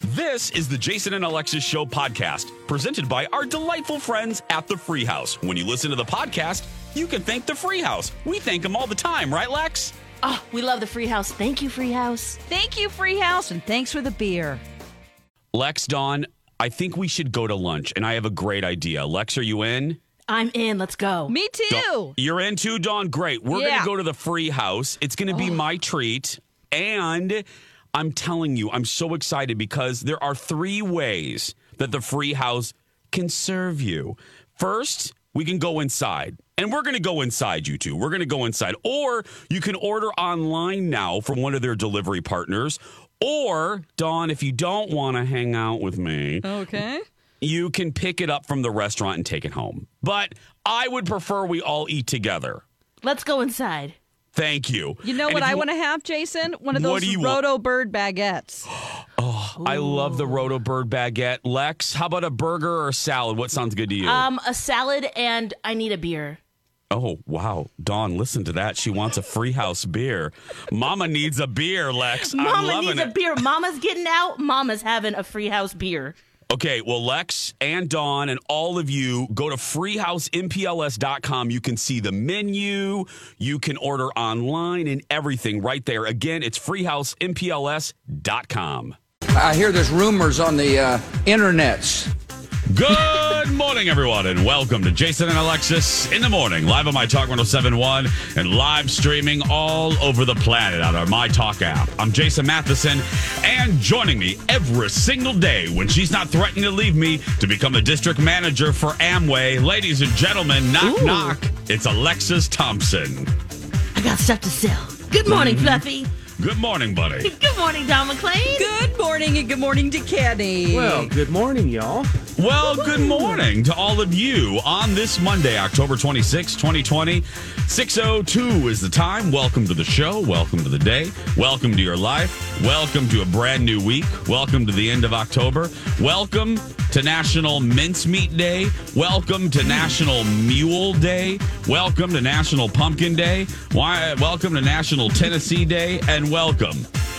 This is the Jason and Alexis Show podcast, presented by our delightful friends at the Free House. When you listen to the podcast, you can thank the Free House. We thank them all the time, right, Lex? Oh, we love the Free House. Thank you, Free House. Thank you, Free House, and thanks for the beer. Lex, Dawn, I think we should go to lunch, and I have a great idea. Lex, are you in? I'm in. Let's go. Me too. Dawn- you're in too, Dawn? Great. We're going to go to the Free House. It's going to be oh. my treat. And I'm telling you, I'm so excited because there are three ways that the Free House can serve you. First, we can go inside. And we're going to go inside, you two. We're going to go inside. Or you can order online now from one of their delivery partners. Or, Dawn, if you don't want to hang out with me, Okay. you can pick it up from the restaurant and take it home. But I would prefer we all eat together. Let's go inside. Thank you. You know And what if I want to have, Jason? One of What those do you want? Roto Bird baguettes. Oh, I love the Roto Bird baguette. Lex, how about a burger or a salad? What sounds good to you? Um, a salad and I need a beer. oh, wow. Dawn, listen to that. She wants a free house beer. Mama needs a beer, Lex. I'm Mama needs it. a beer. Mama's getting out. Mama's having a free house beer. Okay, well, Lex and Dawn and all of you go to freehousempls.com. You can see the menu, you can order online and everything right there. Again, it's freehousempls.com. I hear there's rumors on the uh, internets. Good morning, everyone, and welcome to Jason and Alexis in the morning, live on My Talk 1071 and live streaming all over the planet on our My Talk app. I'm Jason Matheson, and joining me every single day when she's not threatening to leave me to become a district manager for Amway, ladies and gentlemen, knock, Ooh. knock, it's Alexis Thompson. I got stuff to sell. Good morning, mm-hmm. Fluffy. Good morning, buddy. Good morning, Dawn McClain. Good morning and good morning to Kenny. Well, good morning, y'all. Well, good morning to all of you on this Monday, October 26, 2020. 602 is the time. Welcome to the show. Welcome to the day. Welcome to your life. Welcome to a brand new week. Welcome to the end of October. Welcome to National Mincemeat Day. Welcome to National Mule Day. Welcome to National Pumpkin Day. Why, welcome to National Tennessee Day. And welcome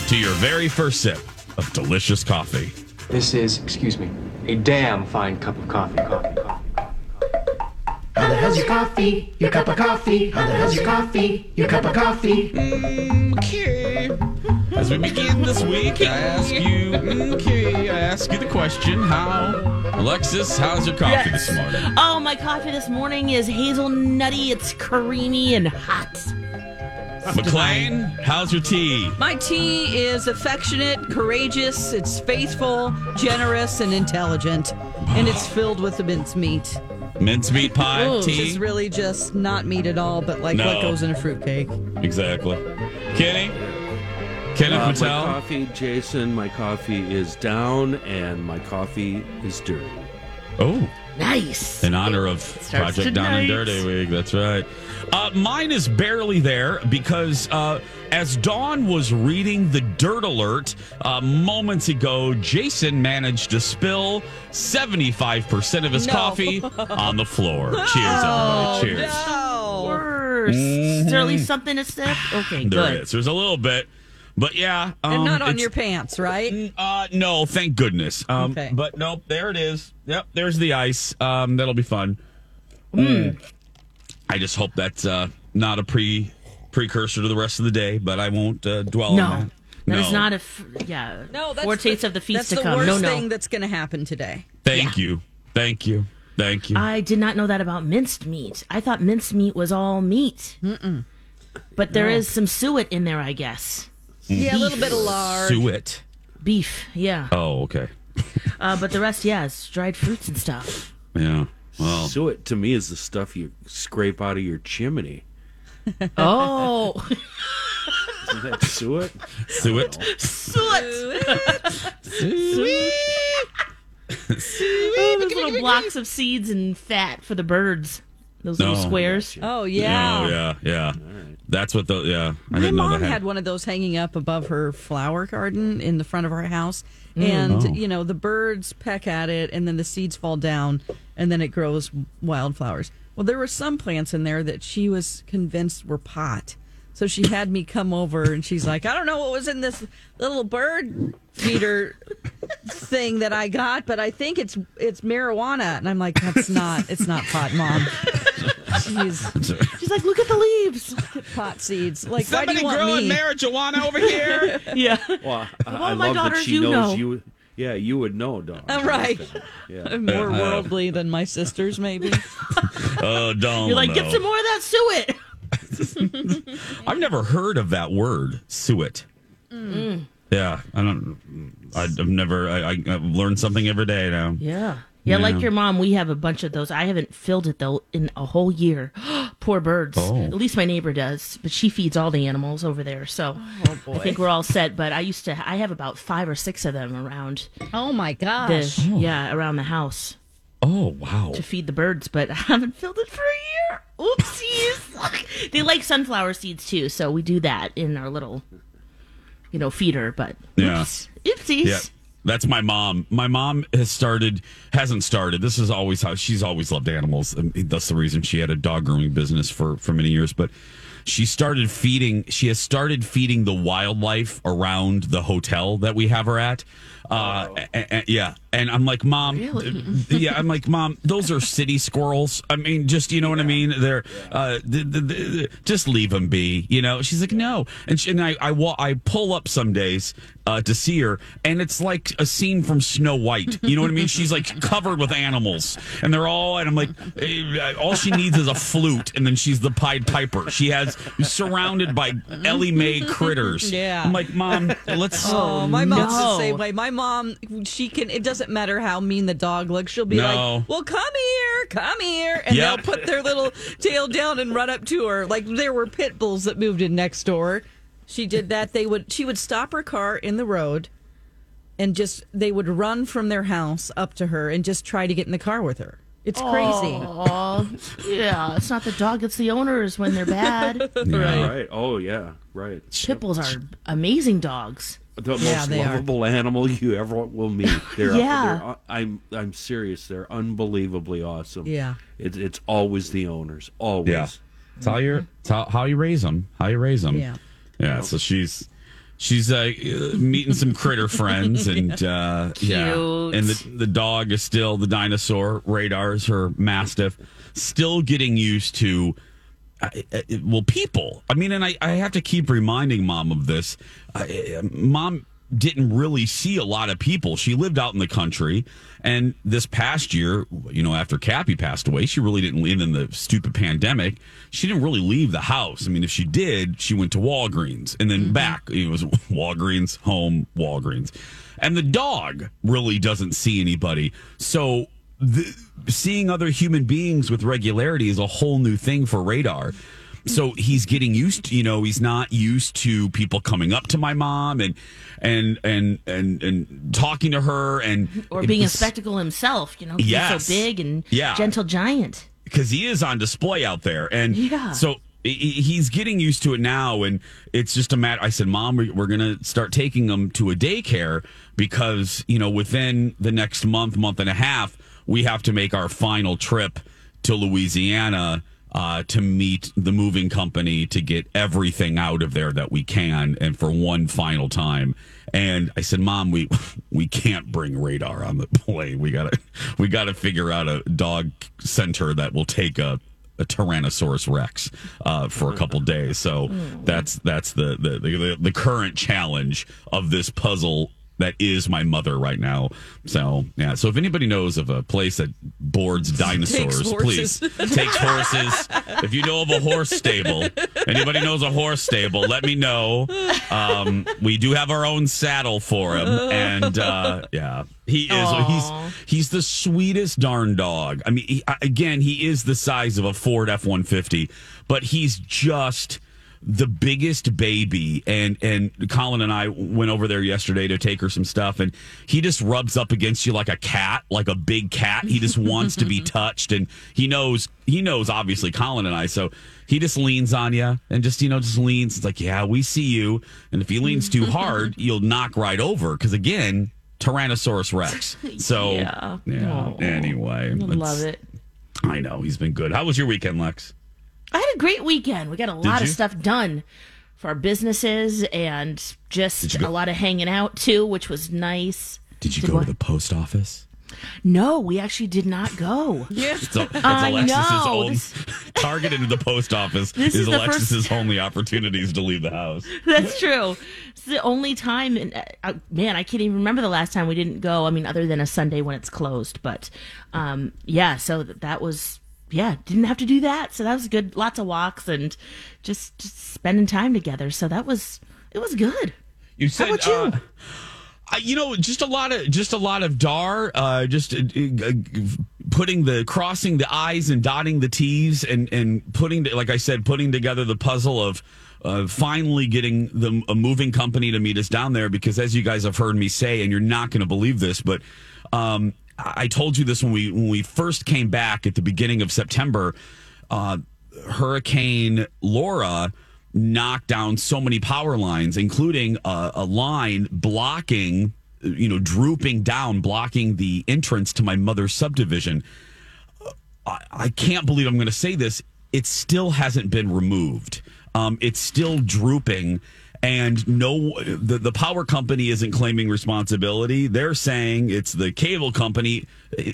to your very first sip of delicious coffee. This is, excuse me, a damn fine cup of coffee. Coffee, coffee. How the hell's your coffee? Your cup of coffee? How the hell's your coffee? Your cup of coffee? Mm, okay. As we begin this week, I ask you, okay, I ask you the question, how, Alexis, how's your coffee Yes. this morning? Oh, my coffee this morning is hazelnutty. It's creamy and hot. McLean, how's your tea? My tea is affectionate, courageous, it's faithful, generous, and intelligent. And it's filled with the mincemeat. Mincemeat pie, Ooh. Which is really just not meat at all, but like No. what goes in a fruitcake. Exactly. Kenny? Kenneth Uh, my Patel? coffee, Jason, my coffee is down and my coffee is dirty. Oh, Nice. in honor of Starts Project Down and tonight. Dirty Week. That's right. Uh, mine is barely there because uh, as Dawn was reading the dirt alert uh, moments ago, Jason managed to spill 75% of his No. coffee on the floor. Cheers, everybody. Cheers. No. Worse. Is there at least something to sip? Okay, There good. is. There's a little bit. But yeah. Um, And not on your pants, right? Uh, no, thank goodness. Um, Okay. But nope, there it is. Yep, there's the ice. Um, that'll be fun. Hmm. Mm. I just hope that's uh, not a pre precursor to the rest of the day, but I won't uh, dwell No. on that. That is No. not a f- yeah. No, that's foretaste of the feast that's to the come. worst no, no. thing that's going to happen today. Thank you. Thank you. Thank you. I did not know that about minced meat. I thought minced meat was all meat. Mm-mm. But there is some suet in there, I guess. Yeah, a little bit of lard. Suet. Beef, yeah. Oh, okay. Uh, but the rest, yeah, dried fruits and stuff. Yeah. Well, Suet to me is the stuff you scrape out of your chimney. Oh, Isn't that suet? suet. suet. oh, those little blocks of seeds and fat for the birds. Those little squares. Oh yeah. Oh, yeah. Yeah. That's what the, yeah. I My didn't know mom that had one of those hanging up above her flower garden in the front of our house. Mm. And, Oh. you know, the birds peck at it and then the seeds fall down and then it grows wildflowers. Well, there were some plants in there that she was convinced were pot. So she had me come over and she's like, I don't know what was in this little bird feeder thing that I got, but I think it's it's marijuana. And I'm like, that's not, it's not pot, mom. Jeez. She's like, look at the leaves. Pot seeds. Like, why Somebody do you want growing me? marijuana over here. Yeah. Well, I, all I my love that she you knows know. you. Yeah, you would know, dog. Uh, right. Yeah. more uh, uh, worldly than my sisters, maybe. Oh, don't. You're like, know. get some more of that suet. I've never heard of that word, suet. Mm. Yeah, I don't. I- I've never. I, I, I've learned something every day now. Yeah. Yeah, like your mom, we have a bunch of those. I haven't filled it though in a whole year. Poor birds. Oh. At least my neighbor does, but she feeds all the animals over there. So oh, I think we're all set. But I used to, I have about five or six of them around Oh my the, gosh. Oh. yeah, around the house Oh wow! to feed the birds. But I haven't filled it for a year. Oopsies. they like sunflower seeds too, so we do that in our little, you know, feeder. But Yeah. oops, oopsies. Yeah, that's my mom. My mom has started, hasn't started. This is always how she's always loved animals. and That's the reason she had a dog grooming business for for many years. But she started feeding. She has started feeding the wildlife around the hotel that we have her at. Uh, a- a- yeah, and I'm like, mom. Really? yeah, I'm like, mom. Those are city squirrels. I mean, just you know what I mean. They're uh, the, the, the, just leave them be. You know. She's like, no, and she, and I I, wa- I pull up some days uh, to see her, and it's like a scene from Snow White. You know what I mean? She's like covered with animals, and they're all, and I'm like, eh, all she needs is a flute, and then she's the Pied Piper. She has surrounded by Elly May critters. Yeah. I'm like, mom, let's. Oh, my mom's the same way. My mom, she can. It doesn't matter how mean the dog looks. She'll be No. like, "Well, come here, come here," and Yep. they'll put their little tail down and run up to her. Like there were pit bulls that moved in next door. She did that. They would. She would stop her car in the road, and just they would run from their house up to her and just try to get in the car with her. It's crazy. Oh, yeah. It's not the dog; it's the owners when they're bad. Yeah. Right. Oh yeah. Right. Pit bulls are amazing dogs. The Yeah, most they are. lovable animal you ever will meet. They're, Yeah. they're- I'm I'm serious. They're unbelievably awesome. Yeah. It's it's always the owners. Always. Yeah, it's how you it's how, how you raise them. How you raise them. Yeah. yeah. So she's she's uh, uh, meeting some critter friends, and uh, yeah, and the the dog is still the dinosaur. Radar is her mastiff, still getting used to. Uh, uh, well, people. I mean, and I, I have to keep reminding mom of this. Uh, mom didn't really see a lot of people. She lived out in the country, and this past year, you know, after Cappy passed away, she really didn't live in the stupid pandemic. She didn't really leave the house. I mean, if she did, she went to Walgreens and then back. It was Walgreens, home, Walgreens, and the dog really doesn't see anybody. So the, seeing other human beings with regularity is a whole new thing for radar. So he's getting used to, you know, he's not used to people coming up to my mom and and and and and talking to her and Or being a spectacle himself, you know, Yes. he's so big and Yeah. gentle giant. because he is on display out there, and Yeah. so he- he- he's getting used to it now, and it's just a matter. I said, "Mom, we're going to start taking him to a daycare because you know within the next month, month and a half, we have to make our final trip to Louisiana." Uh, to meet the moving company to get everything out of there that we can, and for one final time. And I said, "Mom, we we can't bring radar on the plane. We gotta we gotta figure out a dog center that will take a a Tyrannosaurus Rex uh, for a couple days. So that's that's the the, the the current challenge of this puzzle that is my mother right now. So yeah. So if anybody knows of a place that boards dinosaurs, horses. please takes horses. If you know of a horse stable, anybody knows a horse stable, let me know. Um, we do have our own saddle for him, and uh, yeah, he is. He's he's the sweetest darn dog. I mean, he, again, he is the size of a Ford F one fifty, but he's just the biggest baby and and Colin and I went over there yesterday to take her some stuff and he just rubs up against you like a cat like a big cat. He just wants to be touched and he knows he knows obviously Colin and I so he just leans on you and just you know just leans. It's like yeah we see you. And if he leans too hard you'll knock right over because again Tyrannosaurus Rex. So Yeah. yeah oh. anyway love it. I know he's been good. How was your weekend Lex I had a great weekend. We got a lot of stuff done for our businesses and just a lot of hanging out too, which was nice. did you Did go what? to the post office No, we actually did not go. Yeah. It's I Alexis's know. own target into the post office This is, is Alexis's only opportunities to leave the house. That's true. It's the only time, and uh, uh, man, I can't even remember the last time we didn't go. I mean, other than a Sunday when it's closed. But um, yeah, so that was yeah, didn't have to do that. So that was good. Lots of walks and just, just spending time together. So that was it was good. You said, about you? uh, you know, just a lot of just a lot of dar, uh, just uh, putting the crossing the i's and dotting the t's, and and putting like I said, putting together the puzzle of. Uh, finally getting the a moving company to meet us down there because as you guys have heard me say and you're not going to believe this but um, I told you this when we when we first came back at the beginning of September uh, Hurricane Laura knocked down so many power lines, including a, a line blocking, you know, drooping down, blocking the entrance to my mother's subdivision. I, I can't believe I'm going to say this. It still hasn't been removed. Um, it's still drooping, and no, the the power company isn't claiming responsibility. They're saying it's the cable company.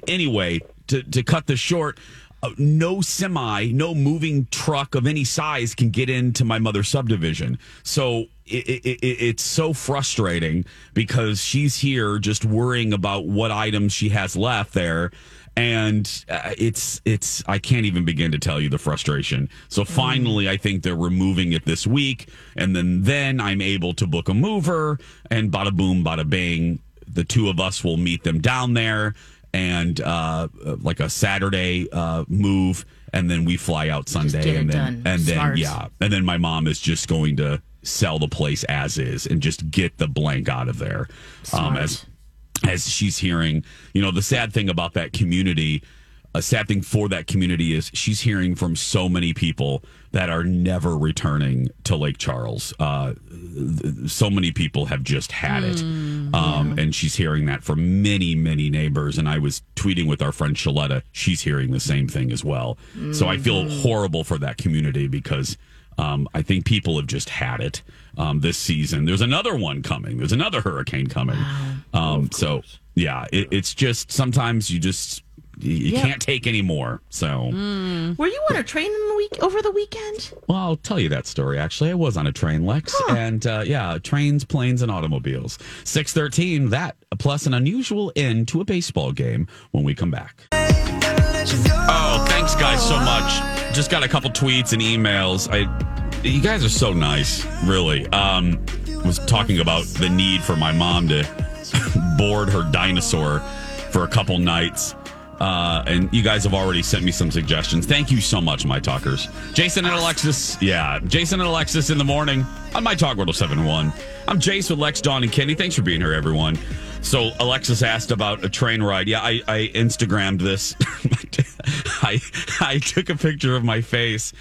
Anyway, to to cut this short. uh, No semi, no moving truck of any size can get into my mother's subdivision. So it, it, it, it's so frustrating because she's here just worrying about what items she has left there and uh, it's it's I can't even begin to tell you the frustration. So finally, I think they're removing it this week, and then then I'm able to book a mover, and bada boom, bada bang, the two of us will meet them down there, and uh, uh, like a Saturday uh, move, and then we fly out Sunday, and then done. and then Smart. yeah, and then my mom is just going to sell the place as is and just get the blank out of there. Um, as as she's hearing, you know, the sad thing about that community, a sad thing for that community is she's hearing from so many people that are never returning to Lake Charles. Uh, th- so many people have just had it. Um, and she's hearing that from many, many neighbors. And I was tweeting with our friend Shaletta. She's hearing the same thing as well. So I feel horrible for that community because um, I think people have just had it um, this season. There's another one coming. There's another hurricane coming. Um, so yeah, it, it's just sometimes you just you, you Yeah. can't take any more. So Were you on a train in the week over the weekend? well, I'll tell you that story. Actually, I was on a train, Lex, and uh, yeah, trains, planes, and automobiles. Six thirteen. That plus an unusual end to a baseball game when we come back. Oh, thanks, guys, so much. Just got a couple tweets and emails. I, you guys are so nice, really. Um, was talking about the need for my mom to board her dinosaur for a couple nights. Uh, and you guys have already sent me some suggestions. Thank you so much, my talkers. Jason and Alexis. Yeah, Jason and Alexis in the morning on my talk 1071. I'm Jace with Lex, Dawn, and Kenny. Thanks for being here, everyone. So Alexis asked about a train ride. Yeah, I, I Instagrammed this. I I took a picture of my face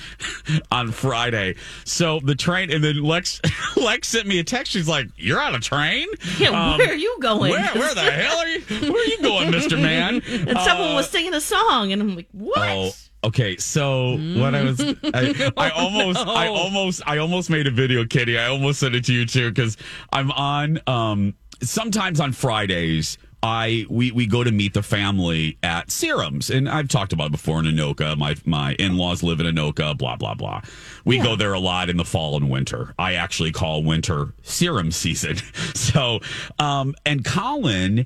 on Friday. So the train, and then Lex Lex sent me a text. She's like, "You're on a train? Yeah, Um, where are you going? Where where the hell are you? Where are you going, Mister Man?" and someone was singing a song, and I'm like, what? Oh, okay. So what I was, I, I almost, I no. almost, I almost made a video, Kitty. I almost sent it to you too because I'm on. Um, sometimes on Fridays I we we go to meet the family at Serums, and I've talked about it before in Anoka. My my in laws live in Anoka. Blah blah blah. We go there a lot in the fall and winter. I actually call winter serum season. So, um, and Colin,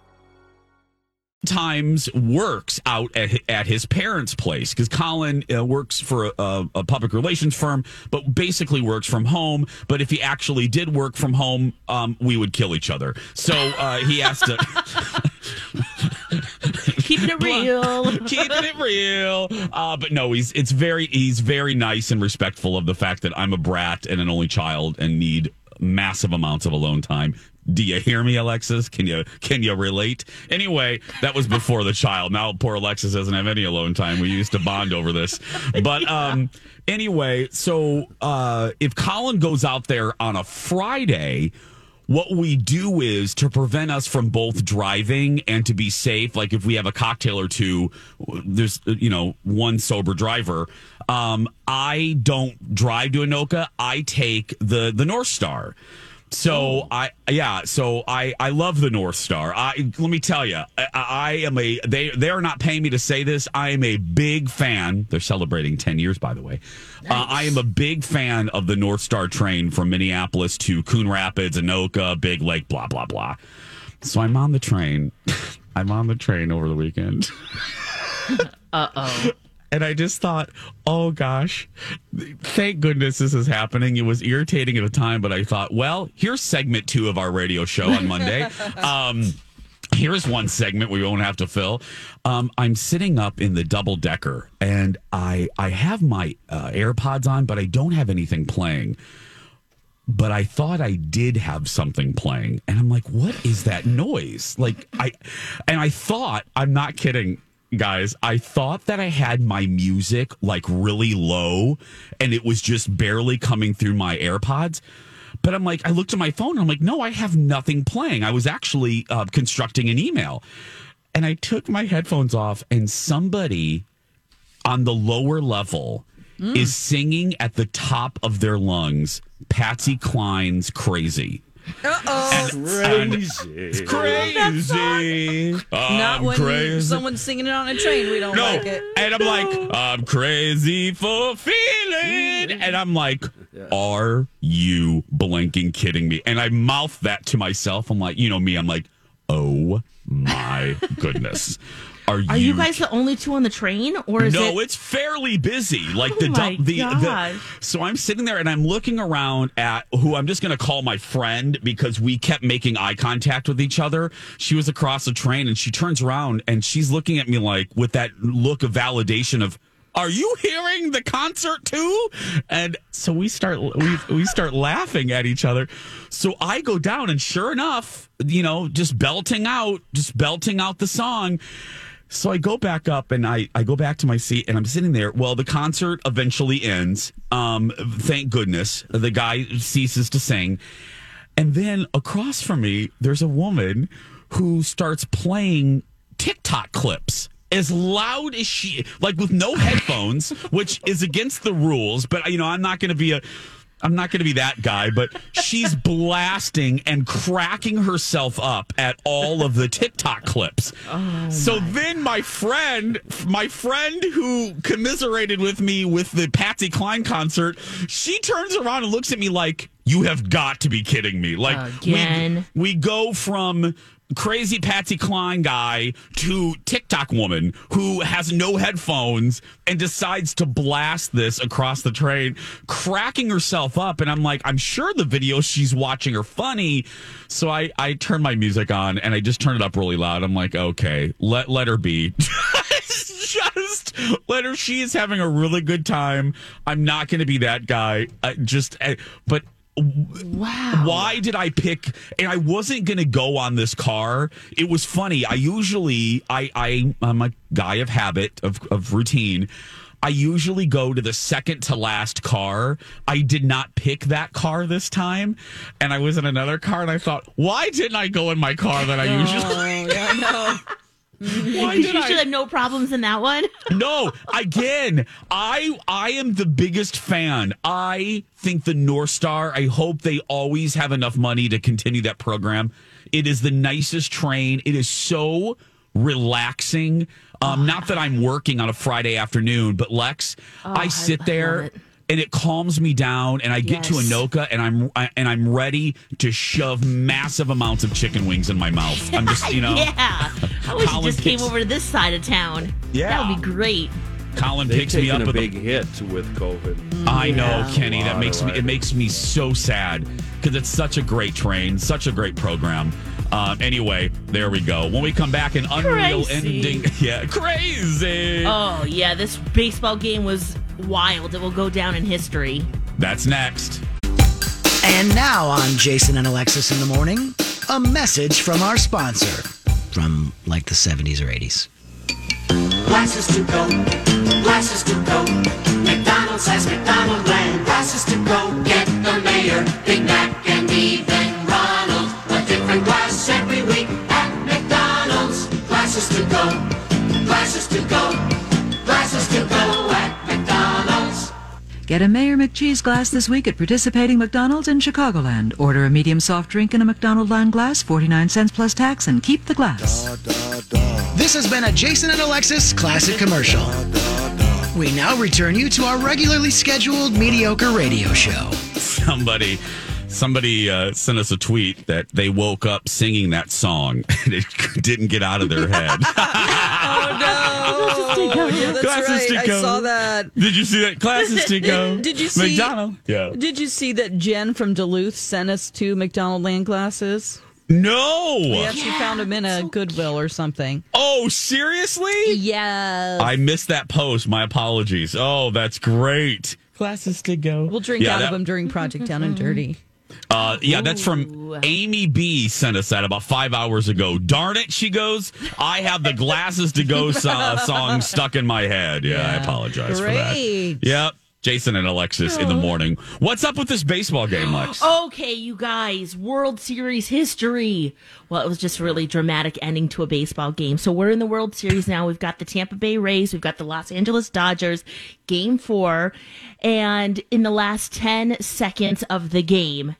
Times works out at, at his parents' place because Colin uh, works for a, a, public relations firm, but basically works from home. But if he actually did work from home, um, we would kill each other. So uh, he has to. Keeping it real. keeping it real. Uh, but no, he's it's very he's very nice and respectful of the fact that I'm a brat and an only child and need massive amounts of alone time. Do you hear me, Alexis? Can you can you relate? Anyway, that was before the child. Now poor Alexis doesn't have any alone time. We used to bond over this. But um anyway, so uh if Colin goes out there on a Friday, what we do is to prevent us from both driving and to be safe like if we have a cocktail or two there's you know one sober driver um i don't drive to anoka i take the the Northstar so I yeah so I I love the Northstar. I let me tell you I, I am a they they are not paying me to say this. I am a big fan. They're celebrating 10 years by the way. Uh, I am a big fan of the Northstar train from Minneapolis to Coon Rapids, Anoka, Big Lake, blah blah blah. So I'm on the train. I'm on the train over the weekend. Uh oh. And I just thought, oh gosh, thank goodness this is happening. It was irritating at the time, but I thought, well, here's segment two of our radio show on Monday. um, here's one segment we won't have to fill. Um, I'm sitting up in the double decker, and I I have my uh, AirPods on, but I don't have anything playing. But I thought I did have something playing, and I'm like, what is that noise? Like I, and I thought, I'm not kidding guys, I thought that I had my music like really low and it was just barely coming through my AirPods. But I'm like, I looked at my phone and I'm like, no, I have nothing playing. I was actually uh, constructing an email. And I took my headphones off and somebody on the lower level is singing at the top of their lungs Patsy Cline's Crazy. Uh-oh. Crazy. Crazy. Not I'm when crazy. someone's singing it on a train. We don't No, like it. and I'm like, I'm crazy for feeling, mm-hmm. and I'm like, are you blanking kidding me? And I mouth that to myself. I'm like, you know me. I'm like, oh my goodness, are, Are you guys the only two on the train, or is no, it? it's fairly busy. Like Oh the, my the, the so I'm sitting there and I'm looking around at who I'm just going to call my friend because we kept making eye contact with each other. She was across the train and she turns around and she's looking at me like with that look of validation of are you hearing the concert too? And so we start we we start laughing at each other. So I go down and sure enough, you know, just belting out, just belting out the song. So I go back up and I, I go back to my seat and I'm sitting there. Well, the concert eventually ends. Um, thank goodness. The guy ceases to sing. And then across from me, there's a woman who starts playing TikTok clips as loud as she, like with no headphones, which is against the rules. But, you know, I'm not going to be a. I'm not going to be that guy, but she's blasting and cracking herself up at all of the TikTok clips. so then my friend, my friend who commiserated with me with the Patsy Cline concert, she turns around and looks at me like, "You have got to be kidding me!" Like we- we go from crazy Patsy Cline guy to TikTok woman who has no headphones and decides to blast this across the train, cracking herself up. And I'm like, I'm sure the videos she's watching are funny. So I, I turn my music on and I just turn it up really loud. I'm like, okay, let, let her be. just let her. She is having a really good time. I'm not going to be that guy. I just, I, but Wow. why did I pick? And I wasn't going to go on this car. It was funny. I usually, I, I, I'm a guy of habit of of routine. I usually go to the second to last car. I did not pick that car this time, and I was in another car, and I thought, why didn't I go in my car that I usually? Oh, yeah, no. Why Did you I? should have no problems in that one? No, again, I I am the biggest fan. I think the Northstar, I hope they always have enough money to continue that program. It is the nicest train. It is so relaxing. Um, not that I'm working on a Friday afternoon, but Lex, I sit Oh, I there. And it calms me down and I get to Anoka and I'm I, and I'm ready to shove massive amounts of chicken wings in my mouth. I'm just, you know, yeah. I wish Colin you just came over to this side of town. Yeah. That would be great. Colin They've picks me up a with a big hit with COVID. I know, Kenny. That makes me it makes me so sad because it's such a great train, such a great program. Um, anyway, there we go. When we come back, an unreal Crazy. ending. Yeah, crazy. Oh, yeah. This baseball game was wild. It will go down in history. That's next. And now on Jason and Alexis in the morning, a message from our sponsor from like the 70s or 80s. Glasses to go, glasses to go. McDonald's has McDonald Land. Glasses to go, get the mayor, Big Mac, and even Ronald. A different glass every week at McDonald's. Glasses to go, Get a Mayor McCheese glass this week at participating McDonald's in Chicagoland. Order a medium soft drink in a McDonaldland glass, 49 cents plus tax, and keep the glass. This has been a Jason and Alexis classic commercial. We now return you to our regularly scheduled mediocre radio show. Somebody, somebody uh, sent us a tweet that they woke up singing that song and it didn't get out of their head. Oh, no. Yeah, that's Glasses to right. I go. saw that. Did you see that? Classes to go. Did you see- McDonald? Yeah. Did you see that Jen from Duluth sent us two McDonald Land glasses? No. Yeah, she found them in a Goodwill or something. Oh, seriously? Yeah. I missed that post. My apologies. Oh, that's great. Classes to go. We'll drink Yeah, out that- of them during Project Down and Dirty. Uh, yeah, that's from Amy B. Sent us that about five hours ago. Darn it, she goes. I have the glasses to go so- song stuck in my head. Yeah, I Yeah. apologize for that. Yep. Jason and Alexis in the morning. What's up with this baseball game, Lex? Okay, you guys, World Series history. Well, it was just a really dramatic ending to a baseball game. So we're in the World Series now. We've got the Tampa Bay Rays, we've got the Los Angeles Dodgers, game four. And in the last 10 seconds of the game,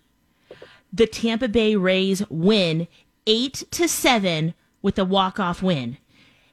the Tampa Bay Rays win eight to seven with a walk-off win.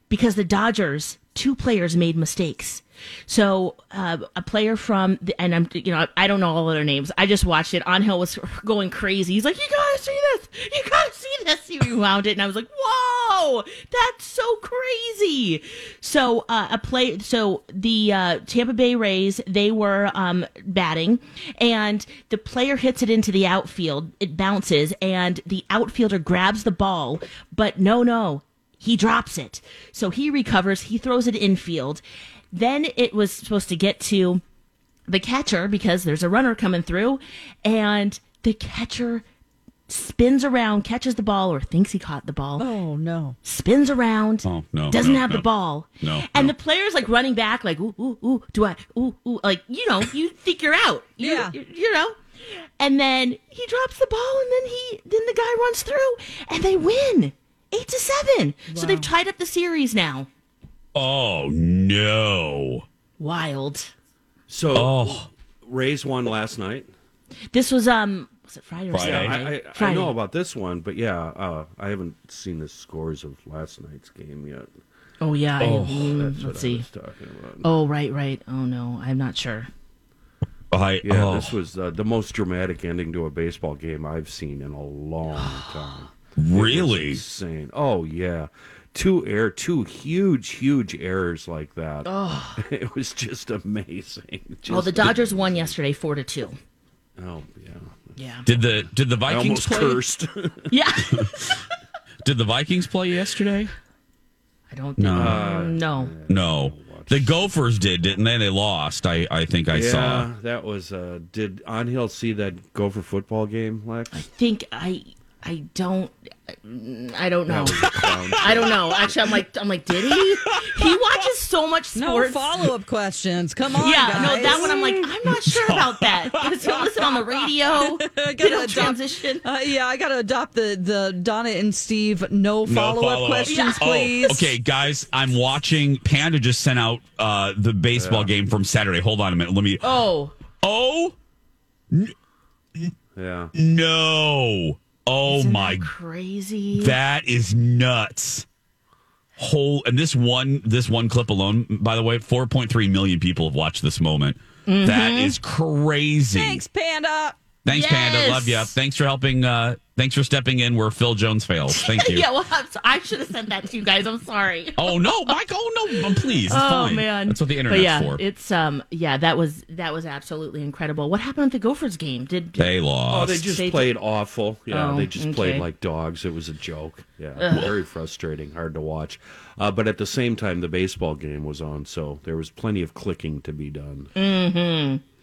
Because the Dodgers, two players made mistakes. So uh, a player from the, and I'm you know I don't know all of their names. I just watched it. On hill was going crazy. He's like, "You gotta see this! You gotta see this!" He rewound it, and I was like, "Whoa, that's so crazy!" So uh, a play. So the uh, Tampa Bay Rays they were um, batting, and the player hits it into the outfield. It bounces, and the outfielder grabs the ball, but no, no, he drops it. So he recovers, he throws it infield. Then it was supposed to get to the catcher because there's a runner coming through, and the catcher spins around, catches the ball, or thinks he caught the ball, Oh, no. spins around, Oh, no, doesn't no, have no. the ball. No, And no. the player's like running back, like, ooh, ooh, ooh, do I, ooh, ooh, like, you know, you think you're out. You- Yeah. You, you know? And then he drops the ball, and then he, then the guy runs through, and they win. Eight to seven. So they've tied up the series now. Oh no. Wild. So, Oh. Rays won last night. This was um was it Friday or Friday. I, Saturday? I, I Friday. know about this one, but yeah, uh, I haven't seen the scores of last night's game yet. Oh yeah. I- Oh, mm, That's let's I see. was talking about. Oh right, right. Oh no, I'm not sure. I Yeah, oh, this was uh, the most dramatic ending to a baseball game I've seen in a long time. Really. Insane. Oh yeah, two air, two huge, huge errors like that. Oh. it was just amazing. Just, oh, the Dodgers won yesterday, four to two. Oh yeah, Yeah. Did the did the Vikings almost play? cursed. Yeah. Did the Vikings play yesterday? I don't. No. Think, no. No. The Gophers did, didn't they? They lost. I, I think I yeah, saw. that was. Uh, did Onhill see that Gopher football game, Lex? I think I I don't I don't know. That was a clown. I don't know. Actually, I'm like I'm like, did he? He watches so much sports. No sports. follow up questions. Come on, yeah, guys. no, that one I'm like, I'm not sure about that. Does he listen on the radio? I Did gotta it adopt- transition? Uh, yeah, I got to adopt the the Donna and Steve no follow up follow-up. questions, Oh, please. okay, guys, I'm watching. Panda just sent out uh, the baseball game from Saturday. Hold on a minute. Let me. Oh, Oh Yeah. no! Oh isn't my! that crazy. That is nuts. Whole and this one this one clip alone, by the way, 4.3 million people have watched this moment. That mm-hmm. is crazy. Thanks, Panda. Thanks, Panda. Love you. Thanks for helping. Uh, thanks for stepping in where Phil Jones fails. Thank you. yeah, well, I'm so- I should have sent that to you guys. I'm sorry. Oh no, Mike! Oh no, please. It's Oh fine. man, that's what the But internet's yeah, for. it's um, yeah, that was that was absolutely incredible. What happened at the Gophers game? Did, did they lost. Oh, they just They- played awful. Yeah, Oh, they just okay. played like dogs. It was a joke. Yeah, very frustrating, hard to watch. Uh, but at the same time, the baseball game was on, so there was plenty of clicking to be done.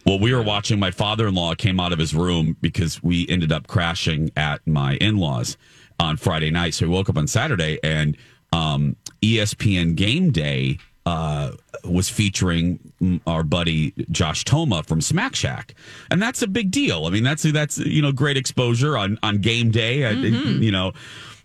Well, we were watching. My father-in-law came out of his room because we ended up crashing at my in-laws on Friday night. So we woke up on Saturday, and um, ESPN Game Day uh, was featuring our buddy Josh Thoma from Smack Shack, and that's a big deal. I mean, that's that's you know great exposure on on game day. I- You know.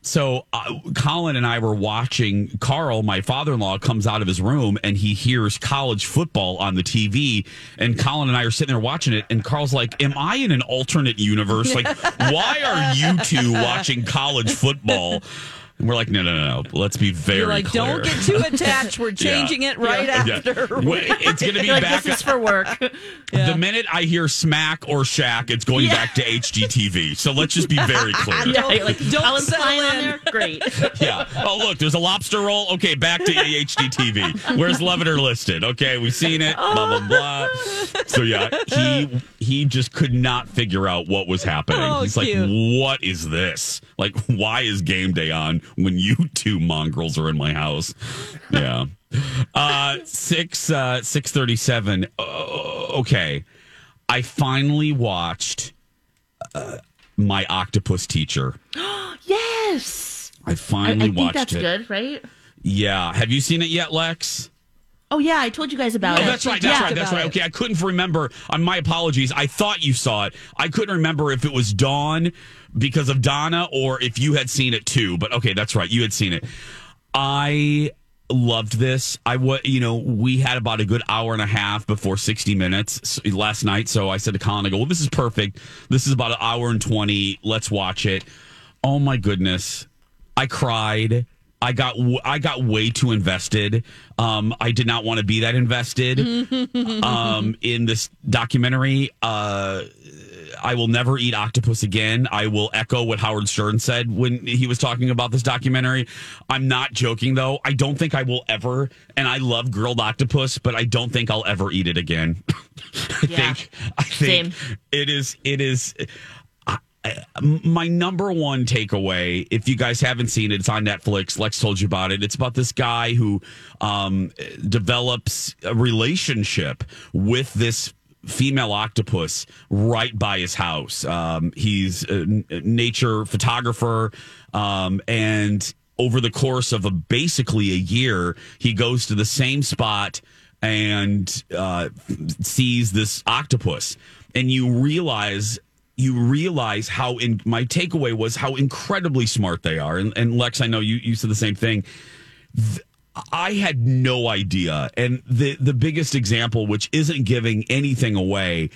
So uh, Colin and I were watching. Carl, my father-in-law, comes out of his room and he hears college football on the TV. And Colin and I are sitting there watching it. And Carl's like, "Am I in an alternate universe? Like, why are you two watching college football?" And we're like, "No, no, no, no. Let's be very You're like, clear. don't get too attached. We're changing it right Yeah. after. Wait, It's going to be You're like back. this is for work. The minute I hear smack or shack, it's going back to HGTV. So let's just be very clear. yeah, you're like Don't Colin's settle flying on in. there. Great. Yeah. Oh, look, there's a lobster roll. Okay, back to HGTV. Where's Love It or List It? Okay, we've seen it. Blah blah blah. So yeah, he he just could not figure out what was happening. Oh, He's like, "What is this? Like, why is game day on when you two mongrels are in my house?" Yeah. Uh, six uh, six thirty seven. okay, I finally watched uh, my octopus teacher. yes. I I, finally I think watched that's it. good, right? Yeah. Have you seen it yet, Lex? Oh yeah, I told you guys about Oh, it. that's right. That's Yeah. right. That's right. Okay, I couldn't remember. On my apologies. I thought you saw it. I couldn't remember if it was Dawn because of Donna or if you had seen it too. But okay, that's right. You had seen it. I loved this. I was, you know, we had about a good hour and a half before 60 minutes last night. So I said to Colin, I go, well, this is perfect. This is about an hour and 20. Let's watch it. Oh my goodness. I cried. I got w- I got way too invested. Um, I did not want to be that invested um, in this documentary. Uh, I will never eat octopus again. I will echo what Howard Stern said when he was talking about this documentary. I'm not joking though. I don't think I will ever. And I love grilled octopus, but I don't think I'll ever eat it again. I Yeah. think I think Same. it is it is my number one takeaway, if you guys haven't seen it, it's on Netflix. Lex told you about it. It's about this guy who um, develops a relationship with this female octopus right by his house. Um, he's a nature photographer, um, and over the course of a basically a year, he goes to the same spot and uh, sees this octopus, and you realize you realize how in my takeaway was how incredibly smart they are. And, and Lex, I know you, you said the same thing. Th- I had no idea. And the, the biggest example, which isn't giving anything away,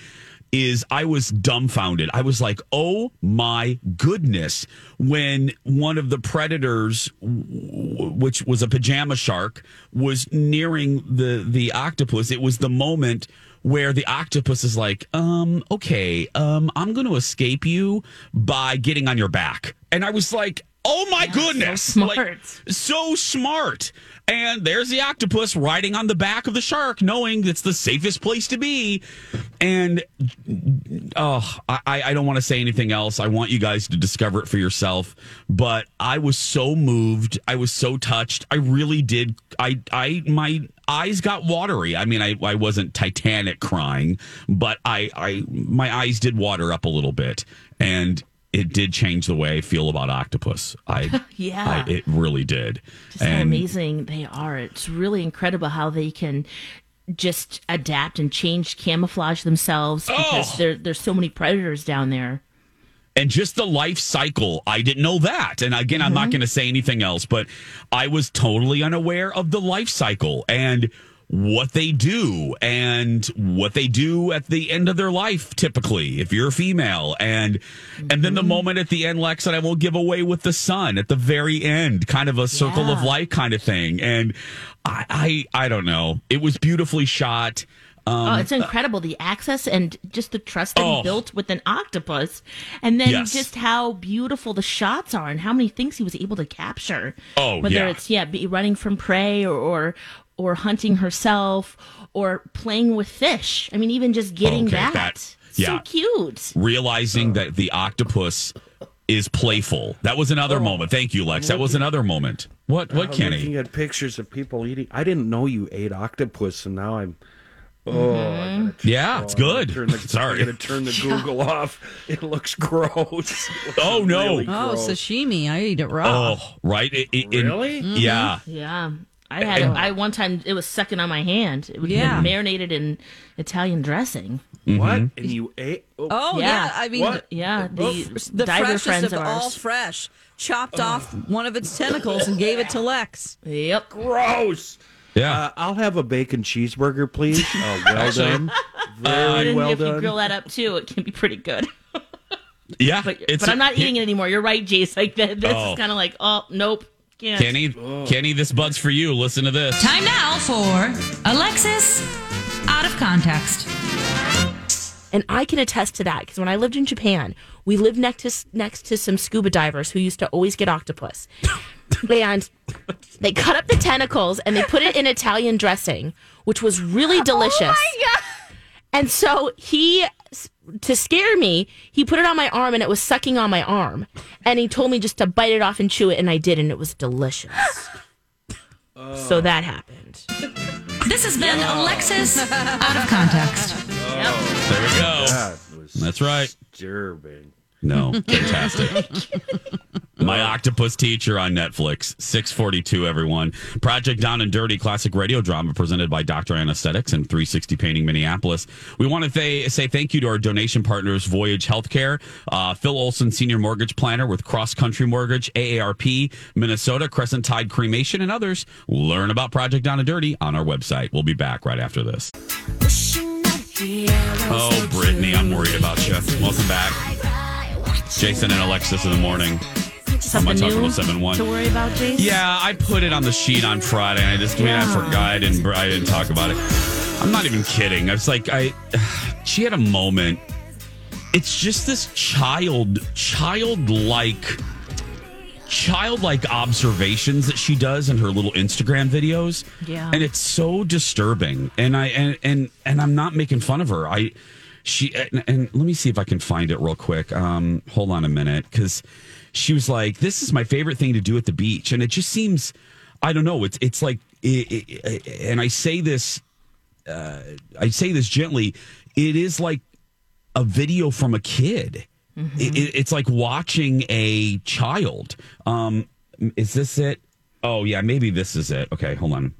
is I was dumbfounded. I was like, oh my goodness. When one of the predators, which was a pajama shark, was nearing the, the octopus, it was the moment where the octopus is like, um, okay, um, I'm going to escape you by getting on your back. And I was like, oh my goodness. smart. Like, so smart. And there's the octopus riding on the back of the shark, knowing it's the safest place to be. And oh, I, I don't want to say anything else. I want you guys to discover it for yourself. But I was so moved. I was so touched. I really did. I, I, my eyes got watery. I mean, I, I wasn't Titanic crying, but I, I, my eyes did water up a little bit, and it did change the way I feel about octopus. I, Yeah. I, it really did. Just how amazing they are. It's really incredible how they can just adapt and change camouflage themselves because Oh. there there's so many predators down there. and just the life cycle i didn't know that and again i'm not mm-hmm. going to say anything else but i was totally unaware of the life cycle and what they do and what they do at the end of their life typically if you're a female and and then the moment at the end lex and i won't give away with the sun at the very end kind of a circle of Yeah. life kind of thing and i i, I don't know it was beautifully shot um, oh, it's incredible the access and just the trust that Oh. he built with an octopus, and then Yes. just how beautiful the shots are and how many things he was able to capture. Oh, whether yeah. it's yeah, be running from prey or, or or hunting mm-hmm. herself or playing with fish. I mean, even just getting Okay, that. that- yeah. So cute. realizing that the octopus is playful. That was another oh. moment. Thank you, Lex. That was another moment. What? What, I'm Kenny? Looking at pictures of people eating. I didn't know you ate octopus, and now I'm. Oh, I gotta mm-hmm. ch- Yeah, it's oh, I gotta good. Turn the, Sorry. I'm gonna turn the Google off. It looks gross. It looks Oh, no. really Oh, gross. sashimi. I eat it raw. Oh, right. It- it- it- Really? Yeah. Mm-hmm. Yeah. I had it, I one time it was sucking on my hand. It was Yeah. marinated in Italian dressing. What? And you ate? Oh, Oh yeah, Yeah. I mean What? Yeah, the, the diver freshest friends of, of, all fresh. Chopped off one of its tentacles and gave it to Lex. yep. gross. Yeah. Uh, I'll have a bacon cheeseburger, please. Uh, well done. Very and well if you grill that up too, it can be pretty good. yeah. But it's but I'm not eating it anymore. You're right, Jace. Like that, this Oh. is kind of like, oh nope, can't. Kenny, Kenny, this bud's for you. Listen to this. Time now for Alexis Out of Context. And I can attest to that because when I lived in Japan, we lived next to next to some scuba divers who used to always get octopus. and they cut up the tentacles and they put it in Italian dressing, which was really oh delicious. And so he, to scare me, he put it on my arm and it was sucking on my arm. And he told me just to bite it off and chew it, and I did, and it was delicious. Uh. So that happened. This has been Alexis Out of Context. Oh, There we go. That was That's right. disturbing. No, fantastic. My octopus teacher on Netflix, six forty two. Everyone, Project Down and Dirty classic radio drama presented by Doctor Anesthetics and three sixty Painting Minneapolis. We want to th- say thank you to our donation partners, Voyage Healthcare, uh, Phil Olson, Senior Mortgage Planner with Cross Country Mortgage, AARP, Minnesota, Crescent Tide Cremation, and others. Learn about Project Down and Dirty on our website. We'll be back right after this. Oh, Brittany, I'm worried about you. Welcome back. Jason and Alexis in the morning. Something on my Talk new 1071. to worry about, Jace? Yeah, I put it on the sheet on Friday, and I just, I mean, I Yeah. forgot. I didn't, I didn't talk about it. I'm not even kidding. I was like, I, she had a moment. It's just this child, childlike, childlike observations that she does in her little Instagram videos. Yeah. and it's so disturbing. And I, and and and I'm not making fun of her. I, she, and, and let me see if I can find it real quick. Um, hold on a minute, because she was like, "This is my favorite thing to do at the beach," and it just seems, I don't know. It's it's like, it, it, and I say this, uh, I say this gently. It is like a video from a kid. It, it- it's like watching a child. Um, is this it? Oh yeah, maybe this is it. Okay, hold on.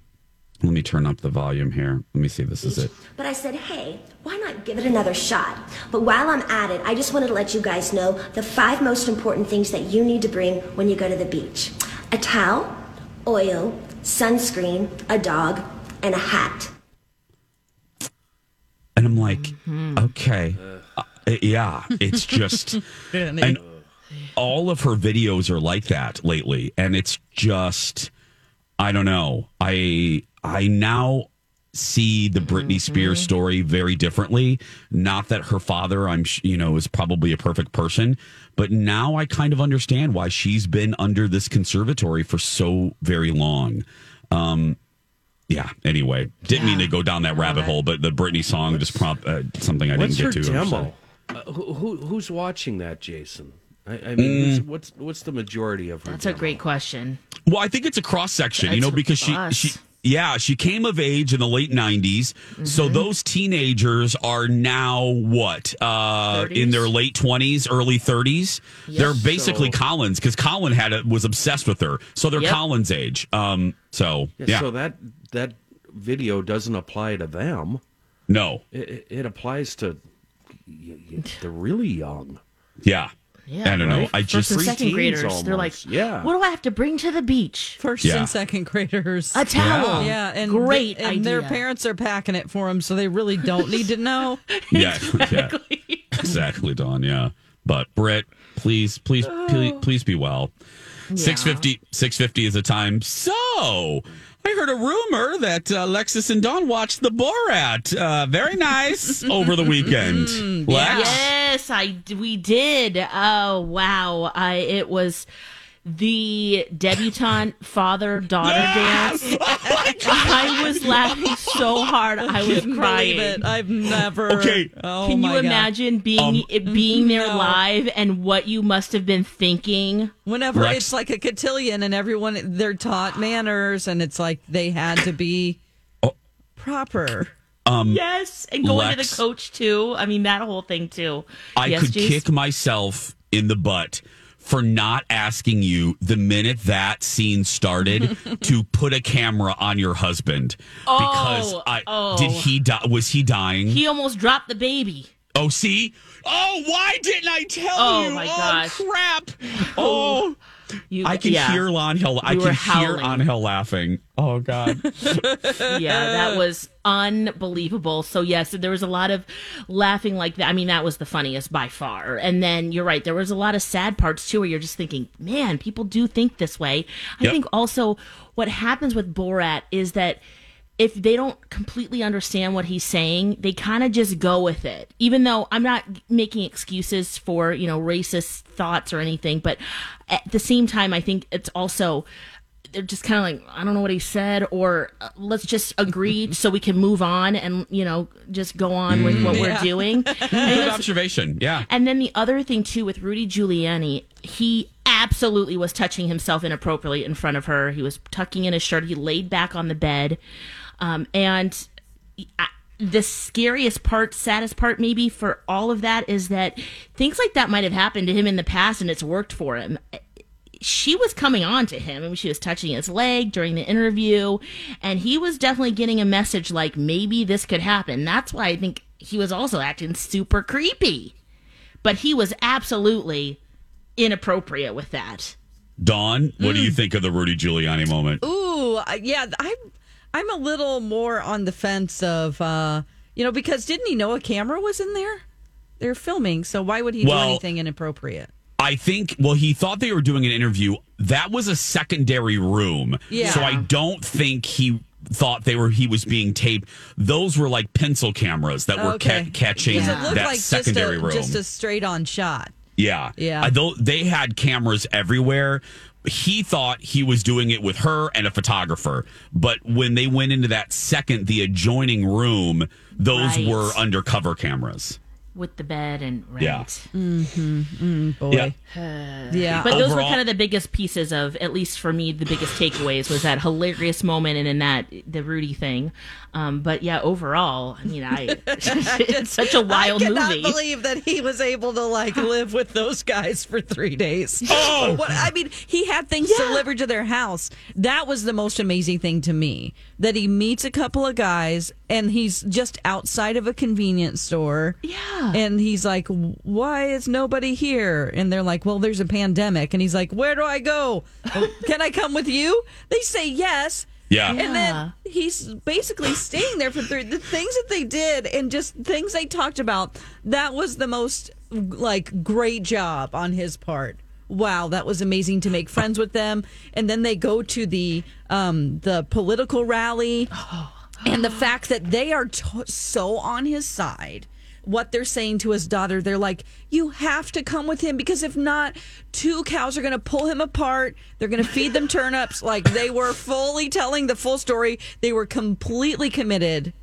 Let me turn up the volume here. Let me see if this is it. But I said, hey, why not give it another shot? But while I'm at it, I just wanted to let you guys know the five most important things that you need to bring when you go to the beach a towel, oil, sunscreen, a dog, and a hat. And I'm like, okay, uh, yeah, it's just, and all of her videos are like that lately, and it's just, I don't know. I I now see the Britney Spears story very differently. Not that her father, I'm you know, is probably a perfect person, but now I kind of understand why she's been under this conservatory for so very long. Um, yeah. Anyway, didn't mean to go down that rabbit hole, but the Britney song just prompt uh, something I didn't get to. demo? Uh, who, who, who's watching that, Jason? I, I Mm. mean, who's, what's what's the majority of her? That's a great question. Well, I think it's a cross section, you know, because she us. she yeah, she came of age in the late 90s. Mm-hmm. So those teenagers are now what? Uh in their late 20s, early 30s. They're basically So- Colin's cuz Colin had a, was obsessed with her. So they're Yep. Colin's age. Um so Yeah, yeah. So that that video doesn't apply to them. no. It, it- it applies to y- y- the really young. Yeah. Yeah, I don't know. right? I First just and second graders, they're like. Yeah. what do I have to bring to the beach? First Yeah. and second graders. A towel. Yeah, and great and their parents are packing it for them, so they really don't need to know. yeah, yeah. Exactly, Dawn. Yeah. But Britt, please, please, please, oh. please be well. 650, 650 is the time. So, I heard a rumor that uh, Lexus and Dawn watched the Borat. Uh, very nice over the weekend. Lex? Yes, I we did. Oh wow, I it was the debutante father daughter dance. I was laughing so hard I was crying. believe it. I've never. Okay. Oh Can my you God. imagine being um, it being mm, there no. live and what you must have been thinking? Whenever Lex- it's like a cotillion and everyone they're taught manners and it's like they had to be Oh. proper. Um, yes, and going to the coach too. I mean that whole thing too. I yes, could Jace? kick myself in the butt for not asking you the minute that scene started to put a camera on your husband because Oh, I oh. did he die was he dying? He almost dropped the baby. oh, see? Oh, why didn't I tell Oh, you? my oh, gosh. crap. Oh, You, I can yeah. hear Angel. I You can were hear howling. Hill laughing. Oh God. yeah, that was unbelievable. So yes, there was a lot of laughing like that. I mean, that was the funniest by far. And then you're right, there was a lot of sad parts too, where you're just thinking, man, people do think this way. I Yep. think also what happens with Borat is that if they don't completely understand what he's saying, they kind of just go with it. Even though I'm not making excuses for, you know, racist thoughts or anything, but at the same time, I think it's also they're just kind of like I don't know what he said, or uh, let's just agree so we can move on and you know just go on with what we're doing. Good observation. Yeah. and then the other thing too with Rudy Giuliani, he absolutely was touching himself inappropriately in front of her. He was tucking in his shirt. He laid back on the bed, um, and I, the scariest part, saddest part, maybe for all of that is that things like that might have happened to him in the past, and it's worked for him. She was coming on to him, and she was touching his leg during the interview, and he was definitely getting a message like maybe this could happen. That's why I think he was also acting super creepy but he was absolutely inappropriate with that. Dawn, what do you Mm. think of the Rudy Giuliani moment? Ooh, yeah, I'm I'm a little more on the fence of uh, you know, because didn't he know a camera was in there? They're filming, so why would he Well- do anything inappropriate? I think, well, he thought they were doing an interview. That was a secondary room. Yeah. So I don't think he thought they were he was being taped. Those were like pencil cameras that were ca- catching looked that like secondary just a, room. just a straight on shot. yeah. Yeah. I, though they had cameras everywhere. He thought he was doing it with her and a photographer. But when they went into that second, the adjoining room, those Right. were undercover cameras. With the bed and right. Yeah. Mm-hmm. Mm, boy. Yeah. Yeah. But those were kind of the biggest pieces of, at least for me, the biggest takeaways was that hilarious moment and in that the Rudy thing. Um, but yeah, overall, I mean, I it's such a wild movie. I cannot movie. believe that he was able to like live with those guys for three days. Oh! What, I mean, he had things delivered to their house. That was the most amazing thing to me. That he meets a couple of guys and he's just outside of a convenience store. Yeah. And he's like, "Why is nobody here?" And they're like, "Well, there's a pandemic." And he's like, "Where do I go? Oh, can I come with you?" They say yes. Yeah. And then he's basically staying there for three. The things that they did and just things they talked about, that was the most like great job on his part. Wow, that was amazing to make friends with them. And then they go to the um the political rally and the fact that they are to- so on his side what they're saying to his daughter. They're like, "You have to come with him because if not, two cows are going to pull him apart. They're going to feed them turnips." Like they were fully telling the full story. They were completely committed.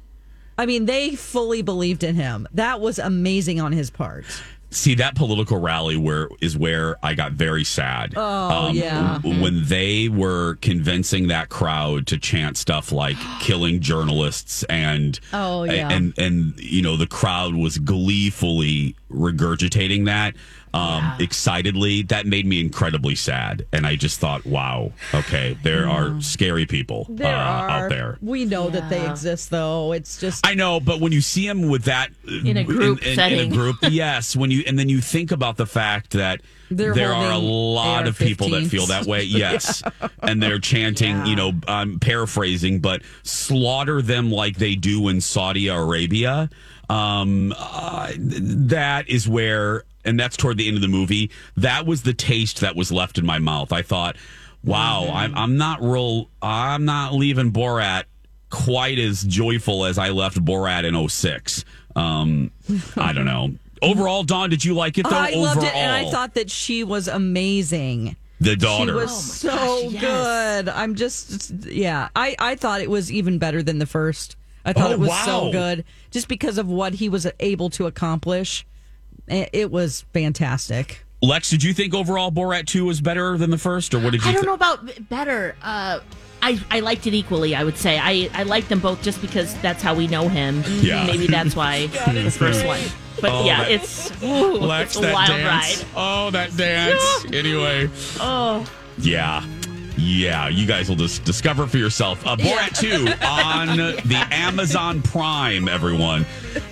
I mean, they fully believed in him. That was amazing on his part. See that political rally where is where I got very sad. Oh, um, yeah. Mm-hmm. When they were convincing that crowd to chant stuff like killing journalists and Oh, yeah. and and you know the crowd was gleefully regurgitating that um excitedly that made me incredibly sad and I just thought wow okay there are scary people uh, are out there. We know that they exist, though. It's just I know, but when you see them with that In a group in, in, setting. a group, yes. When you and then you think about the fact that They're there are a lot of people that AR-15s. feel that way, yes, and they're chanting. You know, I'm paraphrasing, but slaughter them like they do in Saudi Arabia. Um, uh, that is where, and that's toward the end of the movie. That was the taste that was left in my mouth. I thought, wow, Mm-hmm. I'm I'm not real. I'm not leaving Borat quite as joyful as I left Borat in 06. Um, I don't know. Overall, Dawn, did you like it though? I loved Overall, it, and I thought that she was amazing. the daughter. She was so good. I'm just, yeah. I, I thought it was even better than the first. I thought Oh, it was wow. so good just because of what he was able to accomplish. It it was fantastic. Lex, did you think overall Borat 2 was better than the first, or what did you I don't thi- know about better. Uh, I I liked it equally. I would say I I liked them both just because that's how we know him. Yeah. Maybe that's why the first one. But Oh, yeah, that- it's ooh, Lex, it's a that wild dance. ride. Oh, that dance. anyway. Oh, Yeah. Yeah, you guys will just discover for yourself. Uh, Borat 2 on the Amazon Prime, everyone.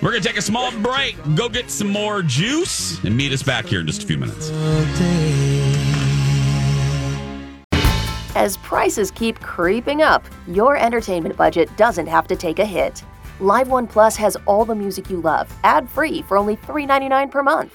We're going to take a small break, go get some more juice, and meet us back here in just a few minutes. As prices keep creeping up, your entertainment budget doesn't have to take a hit. Live One Plus has all the music you love, ad free for only $3.99 per month.